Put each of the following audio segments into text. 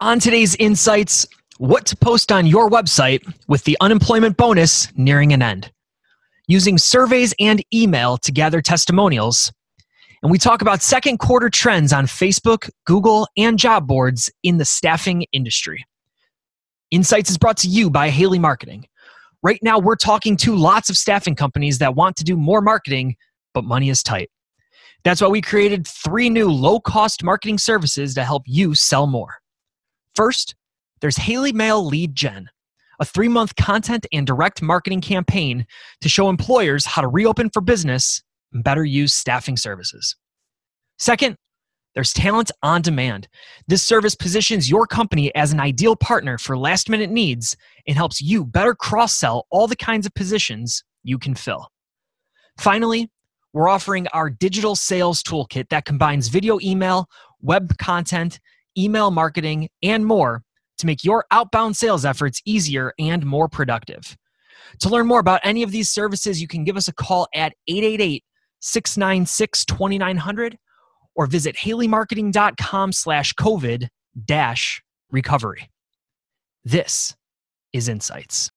On today's Insights, what to post on your website with the unemployment bonus nearing an end. Using surveys and email to gather testimonials. And we talk about second quarter trends on Facebook, Google, and job boards in the staffing industry. Insights is brought to you by Haley Marketing. Right now, we're talking to lots of staffing companies that want to do more marketing, but money is tight. That's why we created three new low cost marketing services to help you sell more. First, there's Haley Mail Lead Gen, a three month content and direct marketing campaign to show employers how to reopen for business and better use staffing services. Second, there's Talent on Demand. This service positions your company as an ideal partner for last minute needs and helps you better cross sell all the kinds of positions you can fill. Finally, we're offering our digital sales toolkit that combines video email, web content, email marketing, and more to make your outbound sales efforts easier and more productive. To learn more about any of these services, you can give us a call at 888 696 2900 or visit haleymarketing.com slash COVID dash recovery. This is Insights.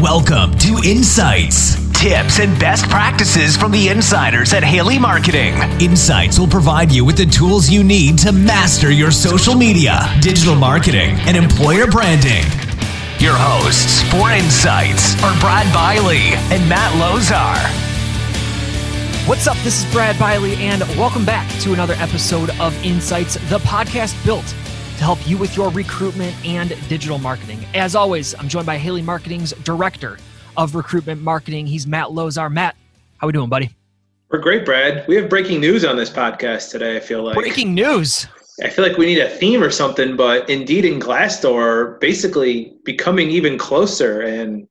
Welcome to Insights. Tips and best practices from the insiders at Haley Marketing. Insights will provide you with the tools you need to master your social media, digital marketing, and employer branding. Your hosts for Insights are Brad Bialy and Matt Lozar. What's up? This is Brad Bialy, and welcome back to another episode of Insights, the podcast built to help you with your recruitment and digital marketing. As always, I'm joined by Haley Marketing's Director of Recruitment Marketing. He's Matt Lozar. Matt, how we doing, buddy? We're great, Brad. We have breaking news on this podcast today, I feel like. Breaking news. I feel like we need a theme or something, but Indeed and Glassdoor basically becoming even closer and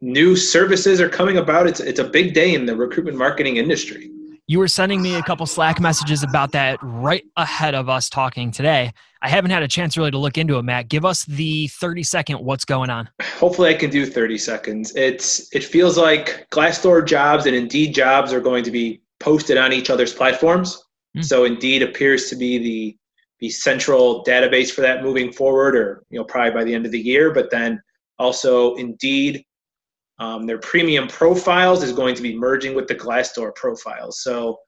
new services are coming about. It's it's a big day in the recruitment marketing industry. You were sending me a couple Slack messages about that right ahead of us talking today. I haven't had a chance really to look into it, Matt. Give us the 30 second what's going on. Hopefully I can do 30 seconds. It's it feels like Glassdoor jobs and Indeed jobs are going to be posted on each other's platforms. Mm. So Indeed appears to be the the central database for that moving forward or you know probably by the end of the year, but then also Indeed um, their premium profiles is going to be merging with the Glassdoor profiles. So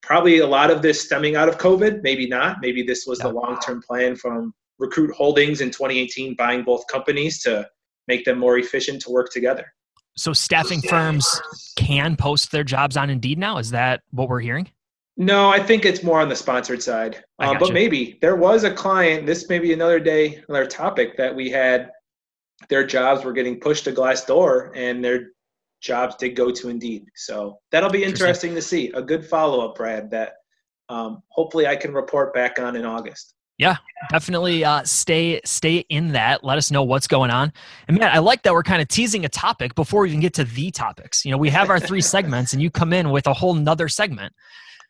probably a lot of this stemming out of COVID, maybe not. Maybe this was the long-term plan from Recruit Holdings in 2018 buying both companies to make them more efficient to work together. So staffing firms can post their jobs on Indeed now. Is that what we're hearing? No, I think it's more on the sponsored side. Um, but maybe there was a client. This may be another day, another topic that we had their jobs were getting pushed to Glassdoor and their jobs did go to Indeed. So that'll be interesting, interesting. to see. A good follow up, Brad, that um, hopefully I can report back on in August. Yeah, definitely uh, stay stay in that. Let us know what's going on. And man, I like that we're kind of teasing a topic before we even get to the topics. You know, we have our three segments, and you come in with a whole nother segment.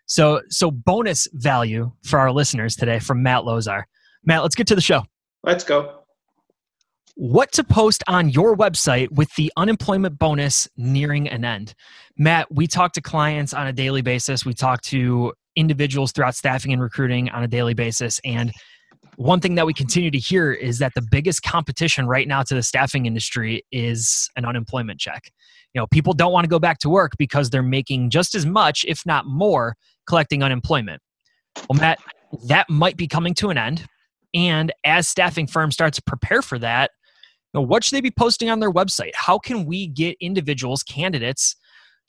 So so bonus value for our listeners today from Matt Lozar. Matt, let's get to the show. Let's go what to post on your website with the unemployment bonus nearing an end. Matt, we talk to clients on a daily basis. We talk to individuals throughout staffing and recruiting on a daily basis. And one thing that we continue to hear is that the biggest competition right now to the staffing industry is an unemployment check. You know, people don't want to go back to work because they're making just as much, if not more, collecting unemployment. Well, Matt, that might be coming to an end. And as staffing firms start to prepare for that, now, what should they be posting on their website? How can we get individuals, candidates,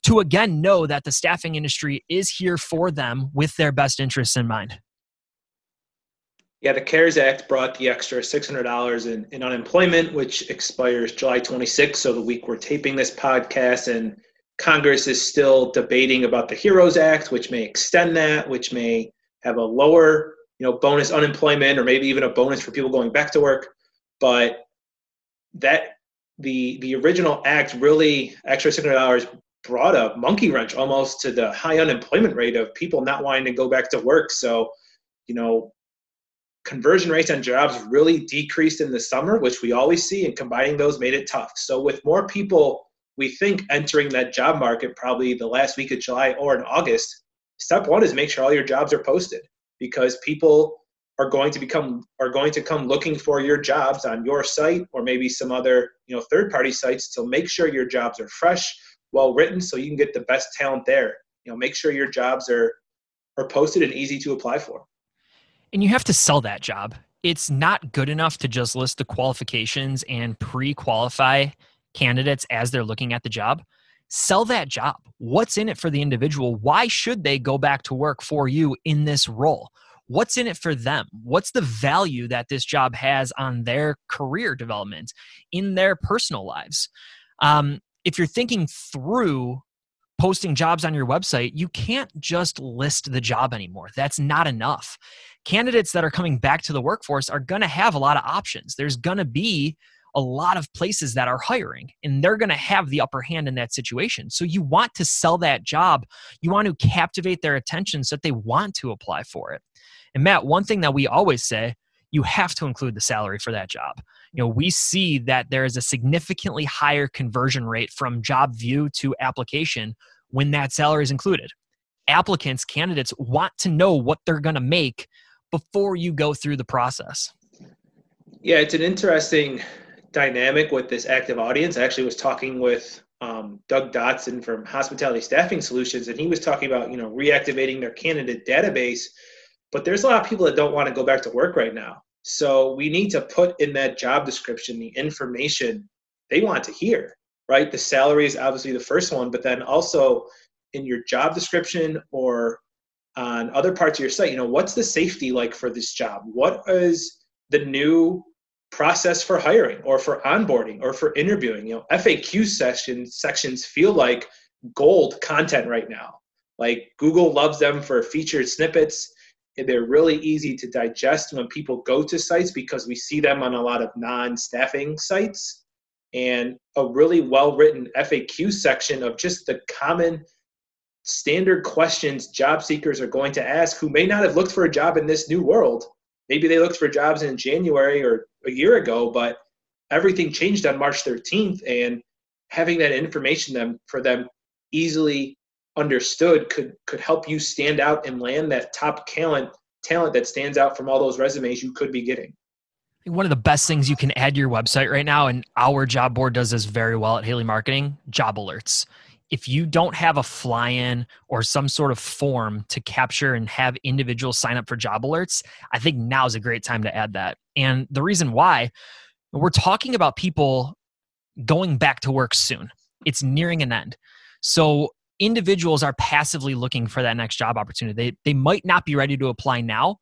to again know that the staffing industry is here for them with their best interests in mind? Yeah, the CARES Act brought the extra $600 in, in unemployment, which expires July 26th. So, the week we're taping this podcast, and Congress is still debating about the HEROES Act, which may extend that, which may have a lower, you know, bonus unemployment, or maybe even a bonus for people going back to work. But that the the original act really extra six hundred dollars brought a monkey wrench almost to the high unemployment rate of people not wanting to go back to work. So, you know, conversion rates on jobs really decreased in the summer, which we always see, and combining those made it tough. So, with more people, we think entering that job market probably the last week of July or in August, step one is make sure all your jobs are posted because people are going to become are going to come looking for your jobs on your site or maybe some other you know third party sites to make sure your jobs are fresh well written so you can get the best talent there. You know make sure your jobs are are posted and easy to apply for. And you have to sell that job. It's not good enough to just list the qualifications and pre-qualify candidates as they're looking at the job. Sell that job. What's in it for the individual? Why should they go back to work for you in this role what's in it for them what's the value that this job has on their career development in their personal lives um, if you're thinking through posting jobs on your website, you can't just list the job anymore. That's not enough. Candidates that are coming back to the workforce are going to have a lot of options. There's going to be a lot of places that are hiring and they're going to have the upper hand in that situation. So you want to sell that job. You want to captivate their attention so that they want to apply for it. And Matt, one thing that we always say, you have to include the salary for that job. You know, we see that there is a significantly higher conversion rate from job view to application when that salary is included. Applicants, candidates want to know what they're going to make before you go through the process. Yeah, it's an interesting dynamic with this active audience. I actually was talking with um, Doug Dotson from Hospitality Staffing Solutions, and he was talking about you know reactivating their candidate database. But there's a lot of people that don't want to go back to work right now. So we need to put in that job description the information they want to hear, right? The salary is obviously the first one, but then also in your job description or on other parts of your site, you know, what's the safety like for this job? What is the new process for hiring or for onboarding or for interviewing. You know, FAQ sessions sections feel like gold content right now. Like Google loves them for featured snippets. They're really easy to digest when people go to sites because we see them on a lot of non-staffing sites. And a really well-written FAQ section of just the common standard questions job seekers are going to ask who may not have looked for a job in this new world maybe they looked for jobs in January or a year ago, but everything changed on March 13th, and having that information them for them easily understood could could help you stand out and land that top talent talent that stands out from all those resumes you could be getting. One of the best things you can add to your website right now, and our job board does this very well at Haley Marketing, job alerts if you don't have a fly in or some sort of form to capture and have individuals sign up for job alerts, I think now is a great time to add that. And the reason why we're talking about people going back to work soon, it's nearing an end. So individuals are passively looking for that next job opportunity. They, they might not be ready to apply now,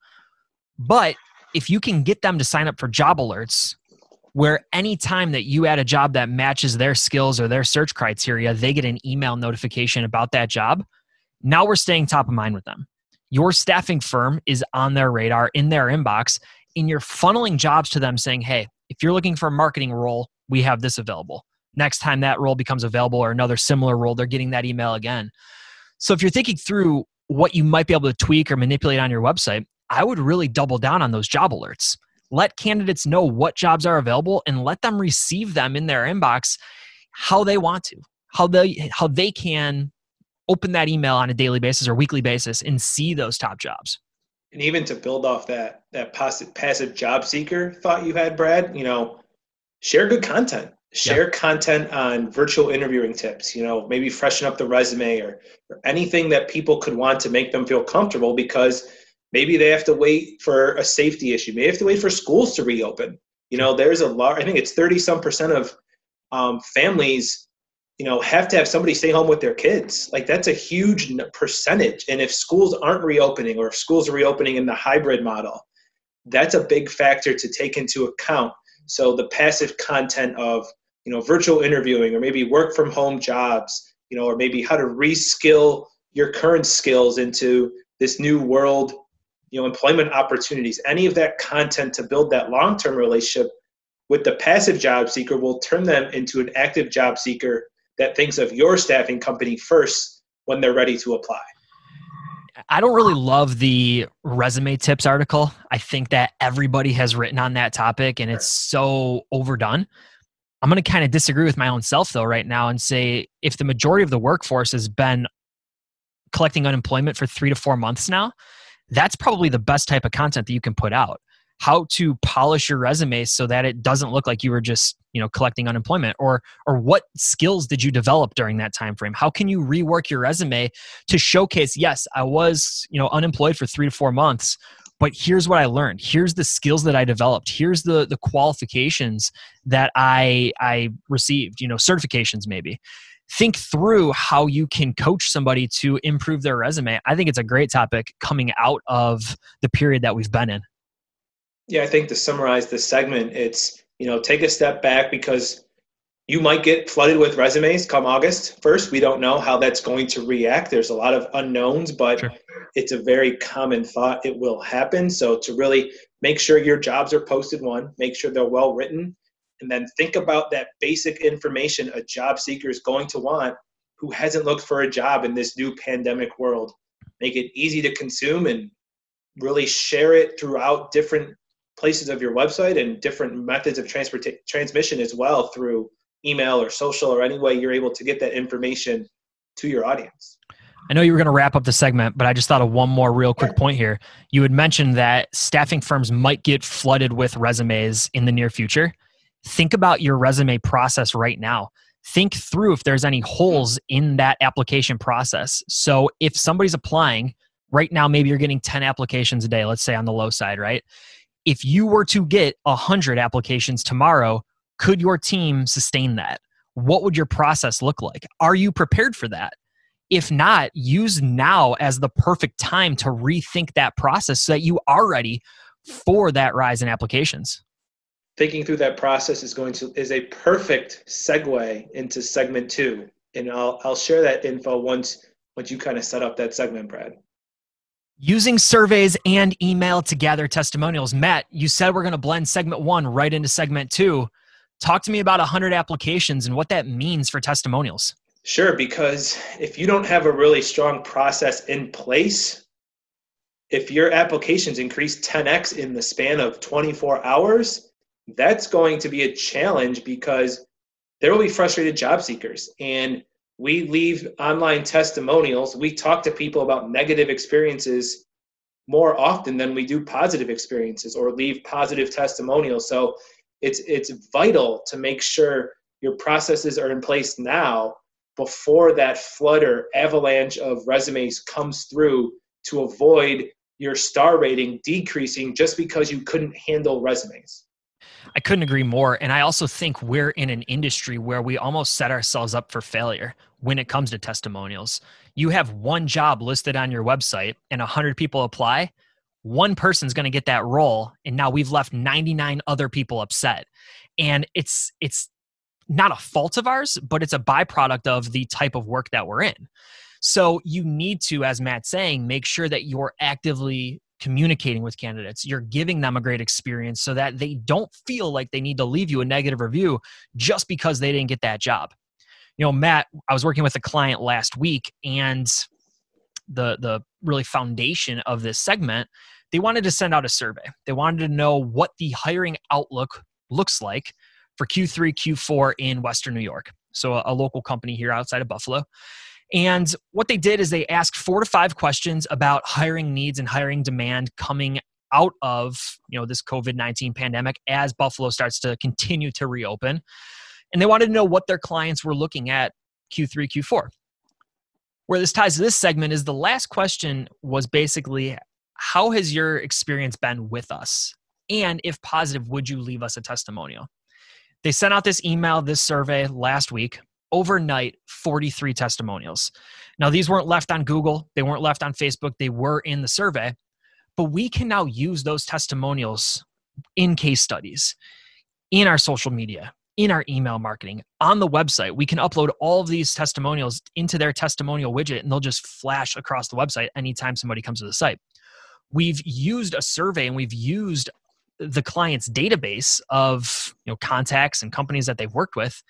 but if you can get them to sign up for job alerts where anytime that you add a job that matches their skills or their search criteria, they get an email notification about that job. Now we're staying top of mind with them. Your staffing firm is on their radar, in their inbox, and you're funneling jobs to them saying, hey, if you're looking for a marketing role, we have this available. Next time that role becomes available or another similar role, they're getting that email again. So if you're thinking through what you might be able to tweak or manipulate on your website, I would really double down on those job alerts let candidates know what jobs are available and let them receive them in their inbox how they want to how they how they can open that email on a daily basis or weekly basis and see those top jobs and even to build off that that passive, passive job seeker thought you had brad you know share good content share yep. content on virtual interviewing tips you know maybe freshen up the resume or, or anything that people could want to make them feel comfortable because Maybe they have to wait for a safety issue. Maybe they have to wait for schools to reopen. You know, there's a lot. I think it's thirty some percent of um, families, you know, have to have somebody stay home with their kids. Like that's a huge percentage. And if schools aren't reopening, or if schools are reopening in the hybrid model, that's a big factor to take into account. So the passive content of you know virtual interviewing, or maybe work from home jobs, you know, or maybe how to reskill your current skills into this new world you know employment opportunities any of that content to build that long-term relationship with the passive job seeker will turn them into an active job seeker that thinks of your staffing company first when they're ready to apply I don't really love the resume tips article. I think that everybody has written on that topic and it's so overdone. I'm going to kind of disagree with my own self though right now and say if the majority of the workforce has been collecting unemployment for 3 to 4 months now, that's probably the best type of content that you can put out. How to polish your resume so that it doesn't look like you were just you know collecting unemployment or or what skills did you develop during that time frame how can you rework your resume to showcase yes i was you know unemployed for three to four months but here's what i learned. Here's the skills that i developed. Here's the the qualifications that i i received you know certifications maybe think through how you can coach somebody to improve their resume i think it's a great topic coming out of the period that we've been in yeah, I think to summarize this segment, it's you know take a step back because you might get flooded with resumes come August 1st. We don't know how that's going to react. There's a lot of unknowns, but sure. it's a very common thought it will happen. So to really make sure your jobs are posted one, make sure they're well written, and then think about that basic information a job seeker is going to want who hasn't looked for a job in this new pandemic world. Make it easy to consume and really share it throughout different places of your website and different methods of transport transmission as well through email or social or any way you're able to get that information to your audience. I know you were going to wrap up the segment, but I just thought of one more real quick point here. You had mentioned that staffing firms might get flooded with resumes in the near future. Think about your resume process right now. Think through if there's any holes in that application process. So if somebody's applying right now, maybe you're getting 10 applications a day, let's say on the low side, right? if you were to get 100 applications tomorrow, could your team sustain that? What would your process look like? Are you prepared for that? If not, use now as the perfect time to rethink that process so that you are ready for that rise in applications. Thinking through that process is going to is a perfect segue into segment two. And I'll I'll share that info once once you kind of set up that segment, Brad. Using surveys and email to gather testimonials. Matt, you said we're going to blend segment one right into segment two. Talk to me about 100 applications and what that means for testimonials. Sure, because if you don't have a really strong process in place, if your applications increase 10x in the span of 24 hours, that's going to be a challenge because there will be frustrated job seekers. And we leave online testimonials. We talk to people about negative experiences more often than we do positive experiences or leave positive testimonials. So it's it's vital to make sure your processes are in place now before that flood or avalanche of resumes comes through to avoid your star rating decreasing just because you couldn't handle resumes. I couldn't agree more. And I also think we're in an industry where we almost set ourselves up for failure when it comes to testimonials. You have one job listed on your website and 100 people apply. One person's going to get that role and now we've left 99 other people upset. And it's it's not a fault of ours, but it's a byproduct of the type of work that we're in. So you need to as Matt's saying make sure that you're actively communicating with candidates. You're giving them a great experience so that they don't feel like they need to leave you a negative review just because they didn't get that job. You know, Matt, I was working with a client last week and the the really foundation of this segment, they wanted to send out a survey. They wanted to know what the hiring outlook looks like for Q3, Q4 in Western New York. So a, a local company here outside of Buffalo. And what they did is they asked four to five questions about hiring needs and hiring demand coming out of you know this COVID-19 pandemic as Buffalo starts to continue to reopen. And they wanted to know what their clients were looking at Q3, Q4. Where this ties to this segment is the last question was basically how has your experience been with us? And if positive, would you leave us a testimonial? They sent out this email, this survey last week overnight 43 testimonials. Now, these weren't left on Google, they weren't left on Facebook, they were in the survey, but we can now use those testimonials in case studies, in our social media, in our email marketing, on the website. We can upload all of these testimonials into their testimonial widget and they'll just flash across the website anytime somebody comes to the site. We've used a survey and we've used the client's database of you know contacts and companies that they've worked with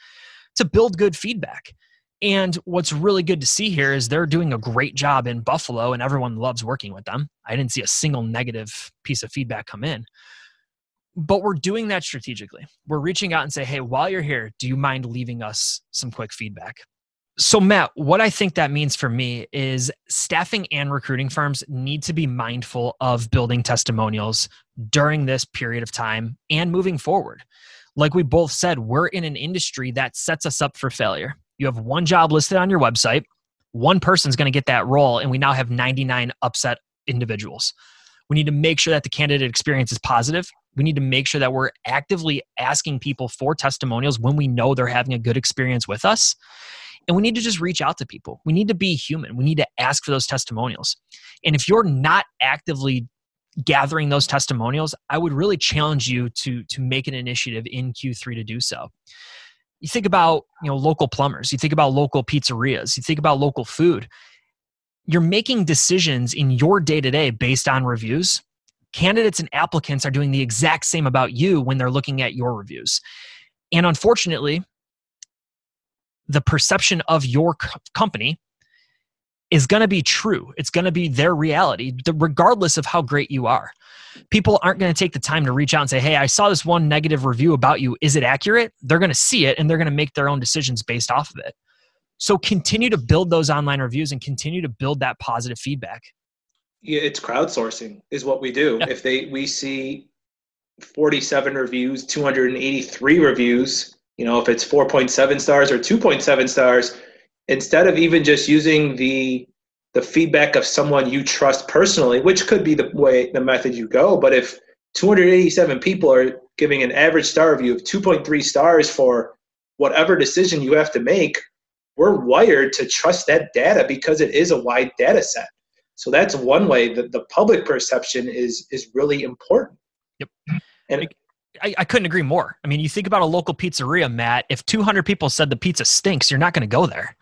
to build good feedback. And what's really good to see here is they're doing a great job in Buffalo and everyone loves working with them. I didn't see a single negative piece of feedback come in. But we're doing that strategically. We're reaching out and say, hey, while you're here, do you mind leaving us some quick feedback? So, Matt, what I think that means for me is staffing and recruiting firms need to be mindful of building testimonials during this period of time and moving forward. Like we both said, we're in an industry that sets us up for failure. You have one job listed on your website, one person's going to get that role, and we now have 99 upset individuals. We need to make sure that the candidate experience is positive. We need to make sure that we're actively asking people for testimonials when we know they're having a good experience with us. And we need to just reach out to people. We need to be human. We need to ask for those testimonials. And if you're not actively gathering those testimonials, I would really challenge you to to make an initiative in Q3 to do so. You think about, you know, local plumbers, you think about local pizzerias, you think about local food. You're making decisions in your day-to-day based on reviews. Candidates and applicants are doing the exact same about you when they're looking at your reviews. And unfortunately, the perception of your company is going to be true. It's going to be their reality, regardless of how great you are. People aren't going to take the time to reach out and say, Hey, I saw this one negative review about you. Is it accurate? They're going to see it and they're going to make their own decisions based off of it. So continue to build those online reviews and continue to build that positive feedback. Yeah, it's crowdsourcing is what we do. If they we see 47 reviews, 283 reviews, you know if it's 4.7 stars or 2.7 stars instead of even just using the the feedback of someone you trust personally which could be the way the method you go but if 287 people are giving an average star review of 2.3 stars for whatever decision you have to make we're wired to trust that data because it is a wide data set so that's one way that the public perception is is really important yep and I, I, couldn't agree more. I mean, you think about a local pizzeria, Matt. If 200 people said the pizza stinks, you're not going to go there.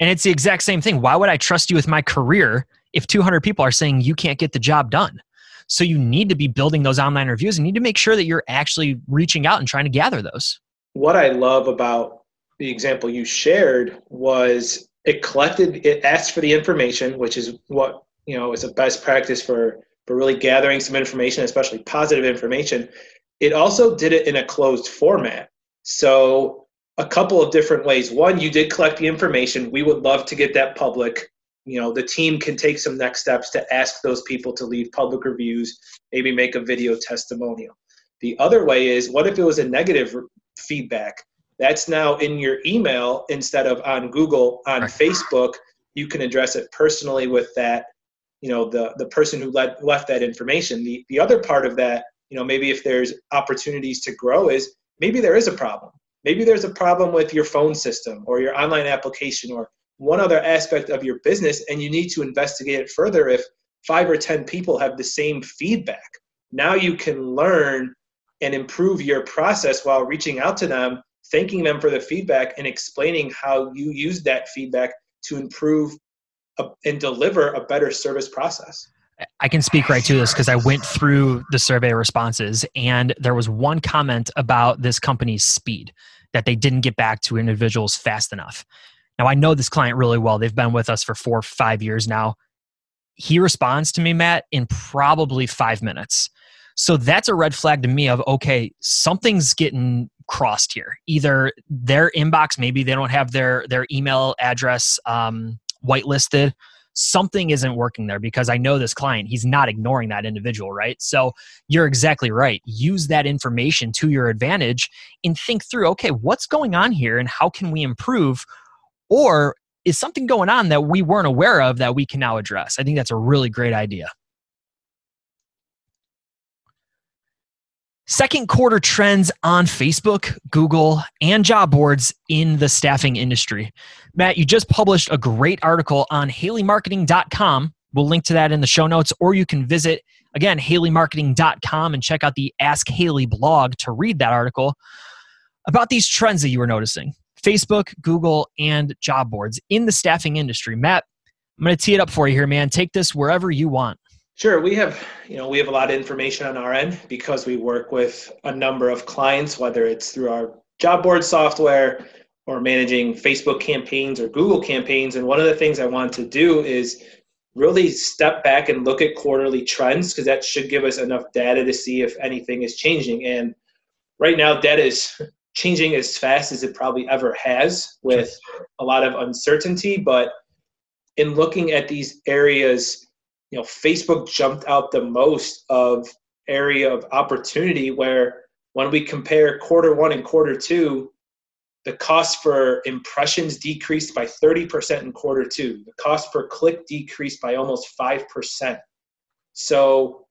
And it's the exact same thing. Why would I trust you with my career if 200 people are saying you can't get the job done? So you need to be building those online reviews and need to make sure that you're actually reaching out and trying to gather those. What I love about the example you shared was it collected, it asked for the information, which is what you know is a best practice for for really gathering some information, especially positive information it also did it in a closed format. So, a couple of different ways. One, you did collect the information. We would love to get that public. You know, the team can take some next steps to ask those people to leave public reviews, maybe make a video testimonial. The other way is what if it was a negative feedback? That's now in your email instead of on Google, on right. Facebook. You can address it personally with that, you know, the, the person who left that information. The, the other part of that you know maybe if there's opportunities to grow is maybe there is a problem maybe there's a problem with your phone system or your online application or one other aspect of your business and you need to investigate it further if five or ten people have the same feedback. Now you can learn and improve your process while reaching out to them thanking them for the feedback and explaining how you use that feedback to improve a, and deliver a better service process. I can speak right to this because I went through the survey responses and there was one comment about this company's speed that they didn't get back to individuals fast enough. Now, I know this client really well. They've been with us for four five years now. He responds to me, Matt, in probably five minutes. So that's a red flag to me of okay, something's getting crossed here. Either their inbox, maybe they don't have their their email address um, whitelisted something isn't working there because I know this client, he's not ignoring that individual, right? So you're exactly right. Use that information to your advantage and think through okay, what's going on here and how can we improve? Or is something going on that we weren't aware of that we can now address? I think that's a really great idea. Second quarter trends on Facebook, Google, and job boards in the staffing industry. Matt, you just published a great article on haleymarketing.com. We'll link to that in the show notes, or you can visit, again, haleymarketing.com and check out the Ask Haley blog to read that article about these trends that you were noticing Facebook, Google, and job boards in the staffing industry. Matt, I'm going to tee it up for you here, man. Take this wherever you want. Sure, we have you know we have a lot of information on our end because we work with a number of clients, whether it's through our job board software or managing Facebook campaigns or Google campaigns. And one of the things I want to do is really step back and look at quarterly trends because that should give us enough data to see if anything is changing. And right now, data is changing as fast as it probably ever has with a lot of uncertainty. But in looking at these areas, you know, Facebook jumped out the most of area of opportunity where when we compare quarter one and quarter two, the cost for impressions decreased by 30% in quarter two. The cost per click decreased by almost 5%. So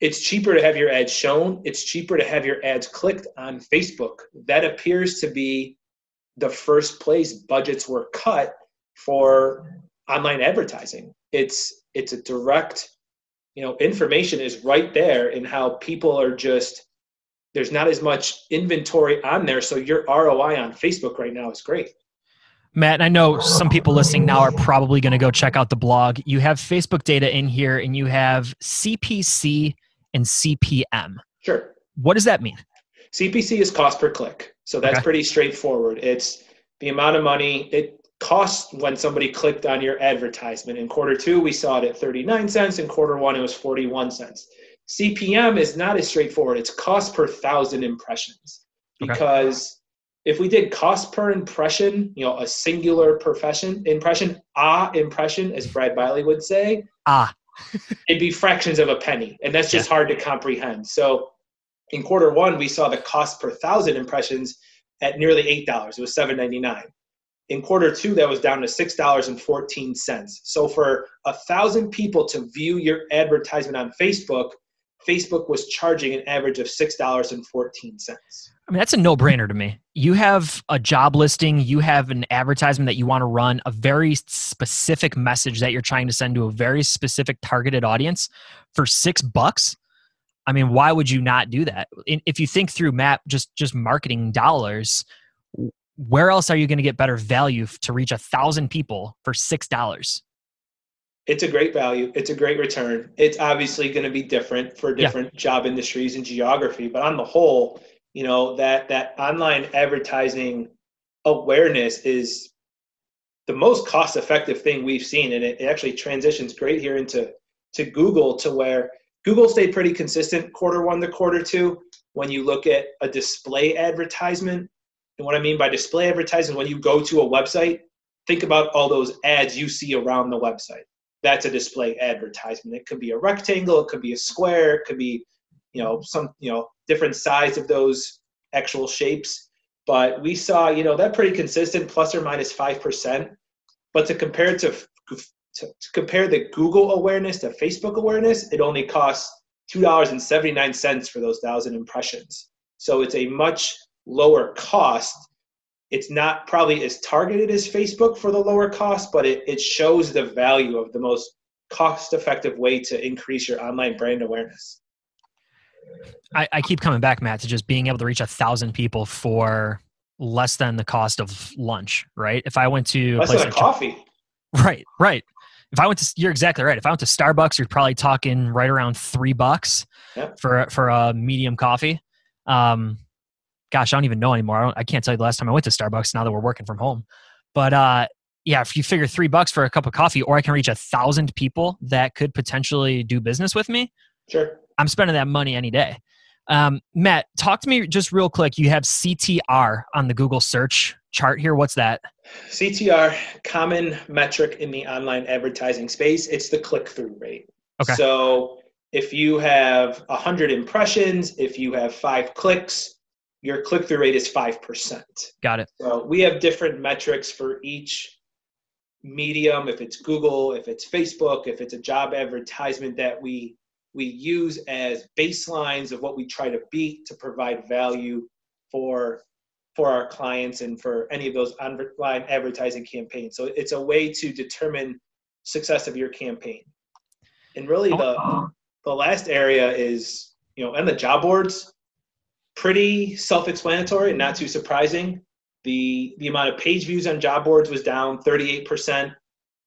it's cheaper to have your ads shown. It's cheaper to have your ads clicked on Facebook. That appears to be the first place budgets were cut for online advertising. It's it's a direct, you know, information is right there in how people are just there's not as much inventory on there. So your ROI on Facebook right now is great. Matt, and I know some people listening now are probably going to go check out the blog. You have Facebook data in here and you have CPC and CPM. Sure. What does that mean? CPC is cost per click. So that's okay. pretty straightforward. It's the amount of money it costs when somebody clicked on your advertisement. In quarter two, we saw it at 39 cents. In quarter one, it was 41 cents. CPM is not as straightforward. It's cost per thousand impressions. Because okay. if we did cost per impression, you know, a singular profession impression, ah impression, as Brad Bialy would say, ah, it'd be fractions of a penny, and that's just yeah. hard to comprehend. So, in quarter one, we saw the cost per thousand impressions at nearly eight dollars. It was seven ninety nine. In quarter two, that was down to six dollars and fourteen cents. So, for a thousand people to view your advertisement on Facebook, Facebook was charging an average of six dollars and fourteen cents. I mean, that's a no brainer to me. You have a job listing, you have an advertisement that you want to run, a very specific message that you're trying to send to a very specific targeted audience for six bucks. I mean, why would you not do that? If you think through Matt, just just marketing dollars, where else are you going to get better value to reach a thousand people for six dollars? It's a great value. It's a great return. It's obviously going to be different for different yeah. job industries and geography, but on the whole, you know that that online advertising awareness is the most cost effective thing we've seen and it, it actually transitions great here into to google to where google stayed pretty consistent quarter one to quarter two when you look at a display advertisement and what i mean? By display advertising when you go to a website think about all those ads you see around the website. That's a display advertisement. It could be a rectangle it could be a square it could be you know some you know different size of those actual shapes. But we saw you know that pretty consistent plus or minus 5% but to compare to, to, to compare the google awareness to facebook awareness it only costs $2.79 for those thousand impressions. So it's a much lower cost it's not probably as targeted as facebook for the lower cost but it, it shows the value of the most cost effective way to increase your online brand awareness I, I keep coming back, Matt, to just being able to reach a thousand people for less than the cost of lunch, right? If I went to less than like coffee, right, right. If I went to, you're exactly right. If I went to Starbucks, you're probably talking right around three bucks yep. for for a medium coffee. Um, gosh, I don't even know anymore. I, I, can't tell you the last time I went to Starbucks. Now that we're working from home, but uh, yeah, if you figure three bucks for a cup of coffee, or I can reach a thousand people that could potentially do business with me. Sure. I'm spending that money any day. Um, Matt, talk to me just real quick. You have CTR on the Google search chart here. What's that? CTR, common metric in the online advertising space. It's the click through rate. Okay. So if you have 100 impressions, if you have five clicks, your click through rate is 5%. Got it. So we have different metrics for each medium, if it's Google, if it's Facebook, if it's a job advertisement that we we use as baselines of what we try to beat to provide value for for our clients and for any of those online advertising campaigns. So it's a way to determine success of your campaign. And really the the last area is, you know, and the job boards, pretty self-explanatory and not too surprising. The the amount of page views on job boards was down 38%.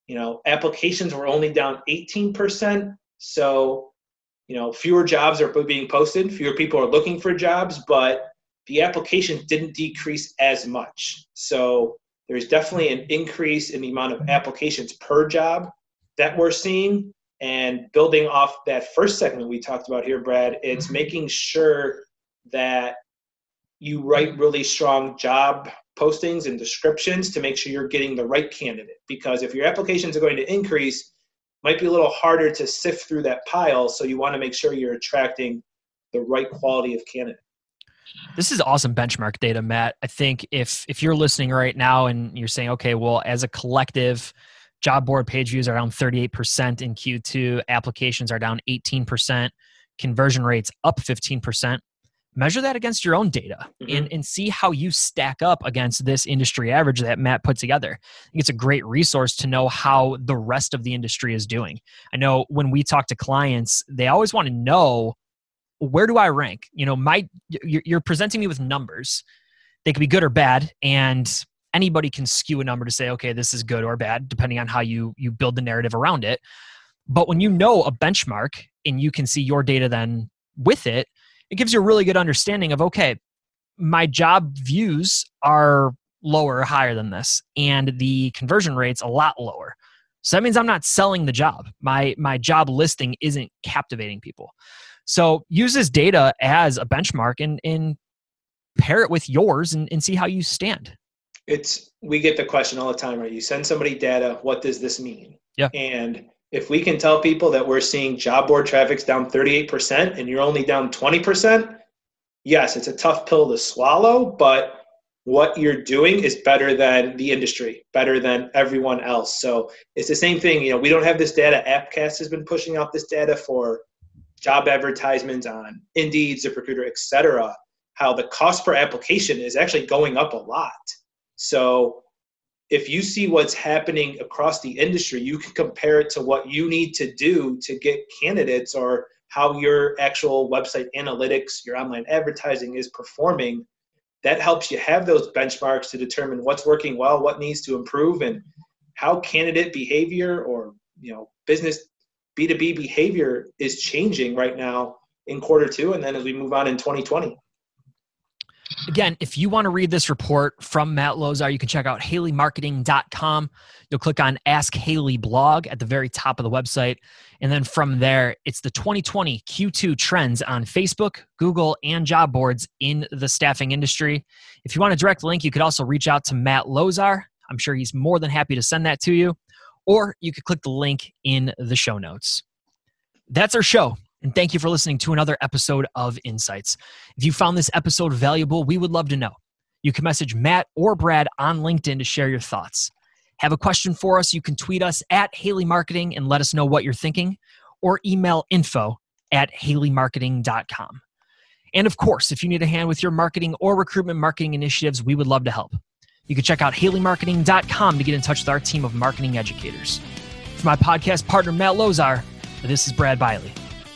You know, applications were only down 18%. So you know fewer jobs are being posted fewer people are looking for jobs but the applications didn't decrease as much so there's definitely an increase in the amount of applications per job that we're seeing and building off that first segment we talked about here brad it's mm-hmm. making sure that you write really strong job postings and descriptions to make sure you're getting the right candidate. Because if your applications are going to increase, might be a little harder to sift through that pile. So you want to make sure you're attracting the right quality of candidate. This is awesome benchmark data, Matt. I think if if you're listening right now and you're saying, okay, well, as a collective, job board page views are down 38% in Q2, applications are down 18%, conversion rates up 15%. Measure that against your own data mm-hmm. and, and see how you stack up against this industry average that Matt put together. I think it's a great resource to know how the rest of the industry is doing. I know when we talk to clients, they always want to know where do I rank? You know, my you're presenting me with numbers. They could be good or bad, and anybody can skew a number to say, okay, this is good or bad, depending on how you you build the narrative around it. But when you know a benchmark and you can see your data then with it, it gives you a really good understanding of okay, my job views are lower or higher than this, and the conversion rate's a lot lower. So that means I'm not selling the job. My my job listing isn't captivating people. So use this data as a benchmark and, and pair it with yours and, and see how you stand. It's we get the question all the time, right? You send somebody data, what does this mean? Yeah. And if we can tell people that we're seeing job board traffic's down 38% and you're only down 20%, yes, it's a tough pill to swallow, but what you're doing is better than the industry, better than everyone else. So it's the same thing. You know, we don't have this data. Appcast has been pushing out this data for job advertisements on Indeed, ZipRecruiter, etc., how the cost per application is actually going up a lot. So if you see what's happening across the industry, you can compare it to what you need to do to get candidates or how your actual website analytics, your online advertising is performing. That helps you have those benchmarks to determine what's working well, what needs to improve, and how candidate behavior or you know business B2B behavior is changing right now in quarter two and then as we move on in 2020. Again, if you want to read this report from Matt Lozar, you can check out haleymarketing.com. You'll click on Ask Haley blog at the very top of the website. And then from there, it's the 2020 Q2 trends on Facebook, Google, and job boards in the staffing industry. If you want a direct link, you could also reach out to Matt Lozar. I'm sure he's more than happy to send that to you or you could click the link in the show notes. That's our show. And thank you for listening to another episode of Insights. If you found this episode valuable, we would love to know. You can message Matt or Brad on LinkedIn to share your thoughts. Have a question for us? You can tweet us at Haley Marketing and let us know what you're thinking, or email info at haleymarketing.com. And of course, if you need a hand with your marketing or recruitment marketing initiatives, we would love to help. You can check out haleymarketing.com to get in touch with our team of marketing educators. For my podcast partner, Matt Lozar, this is Brad Bialy.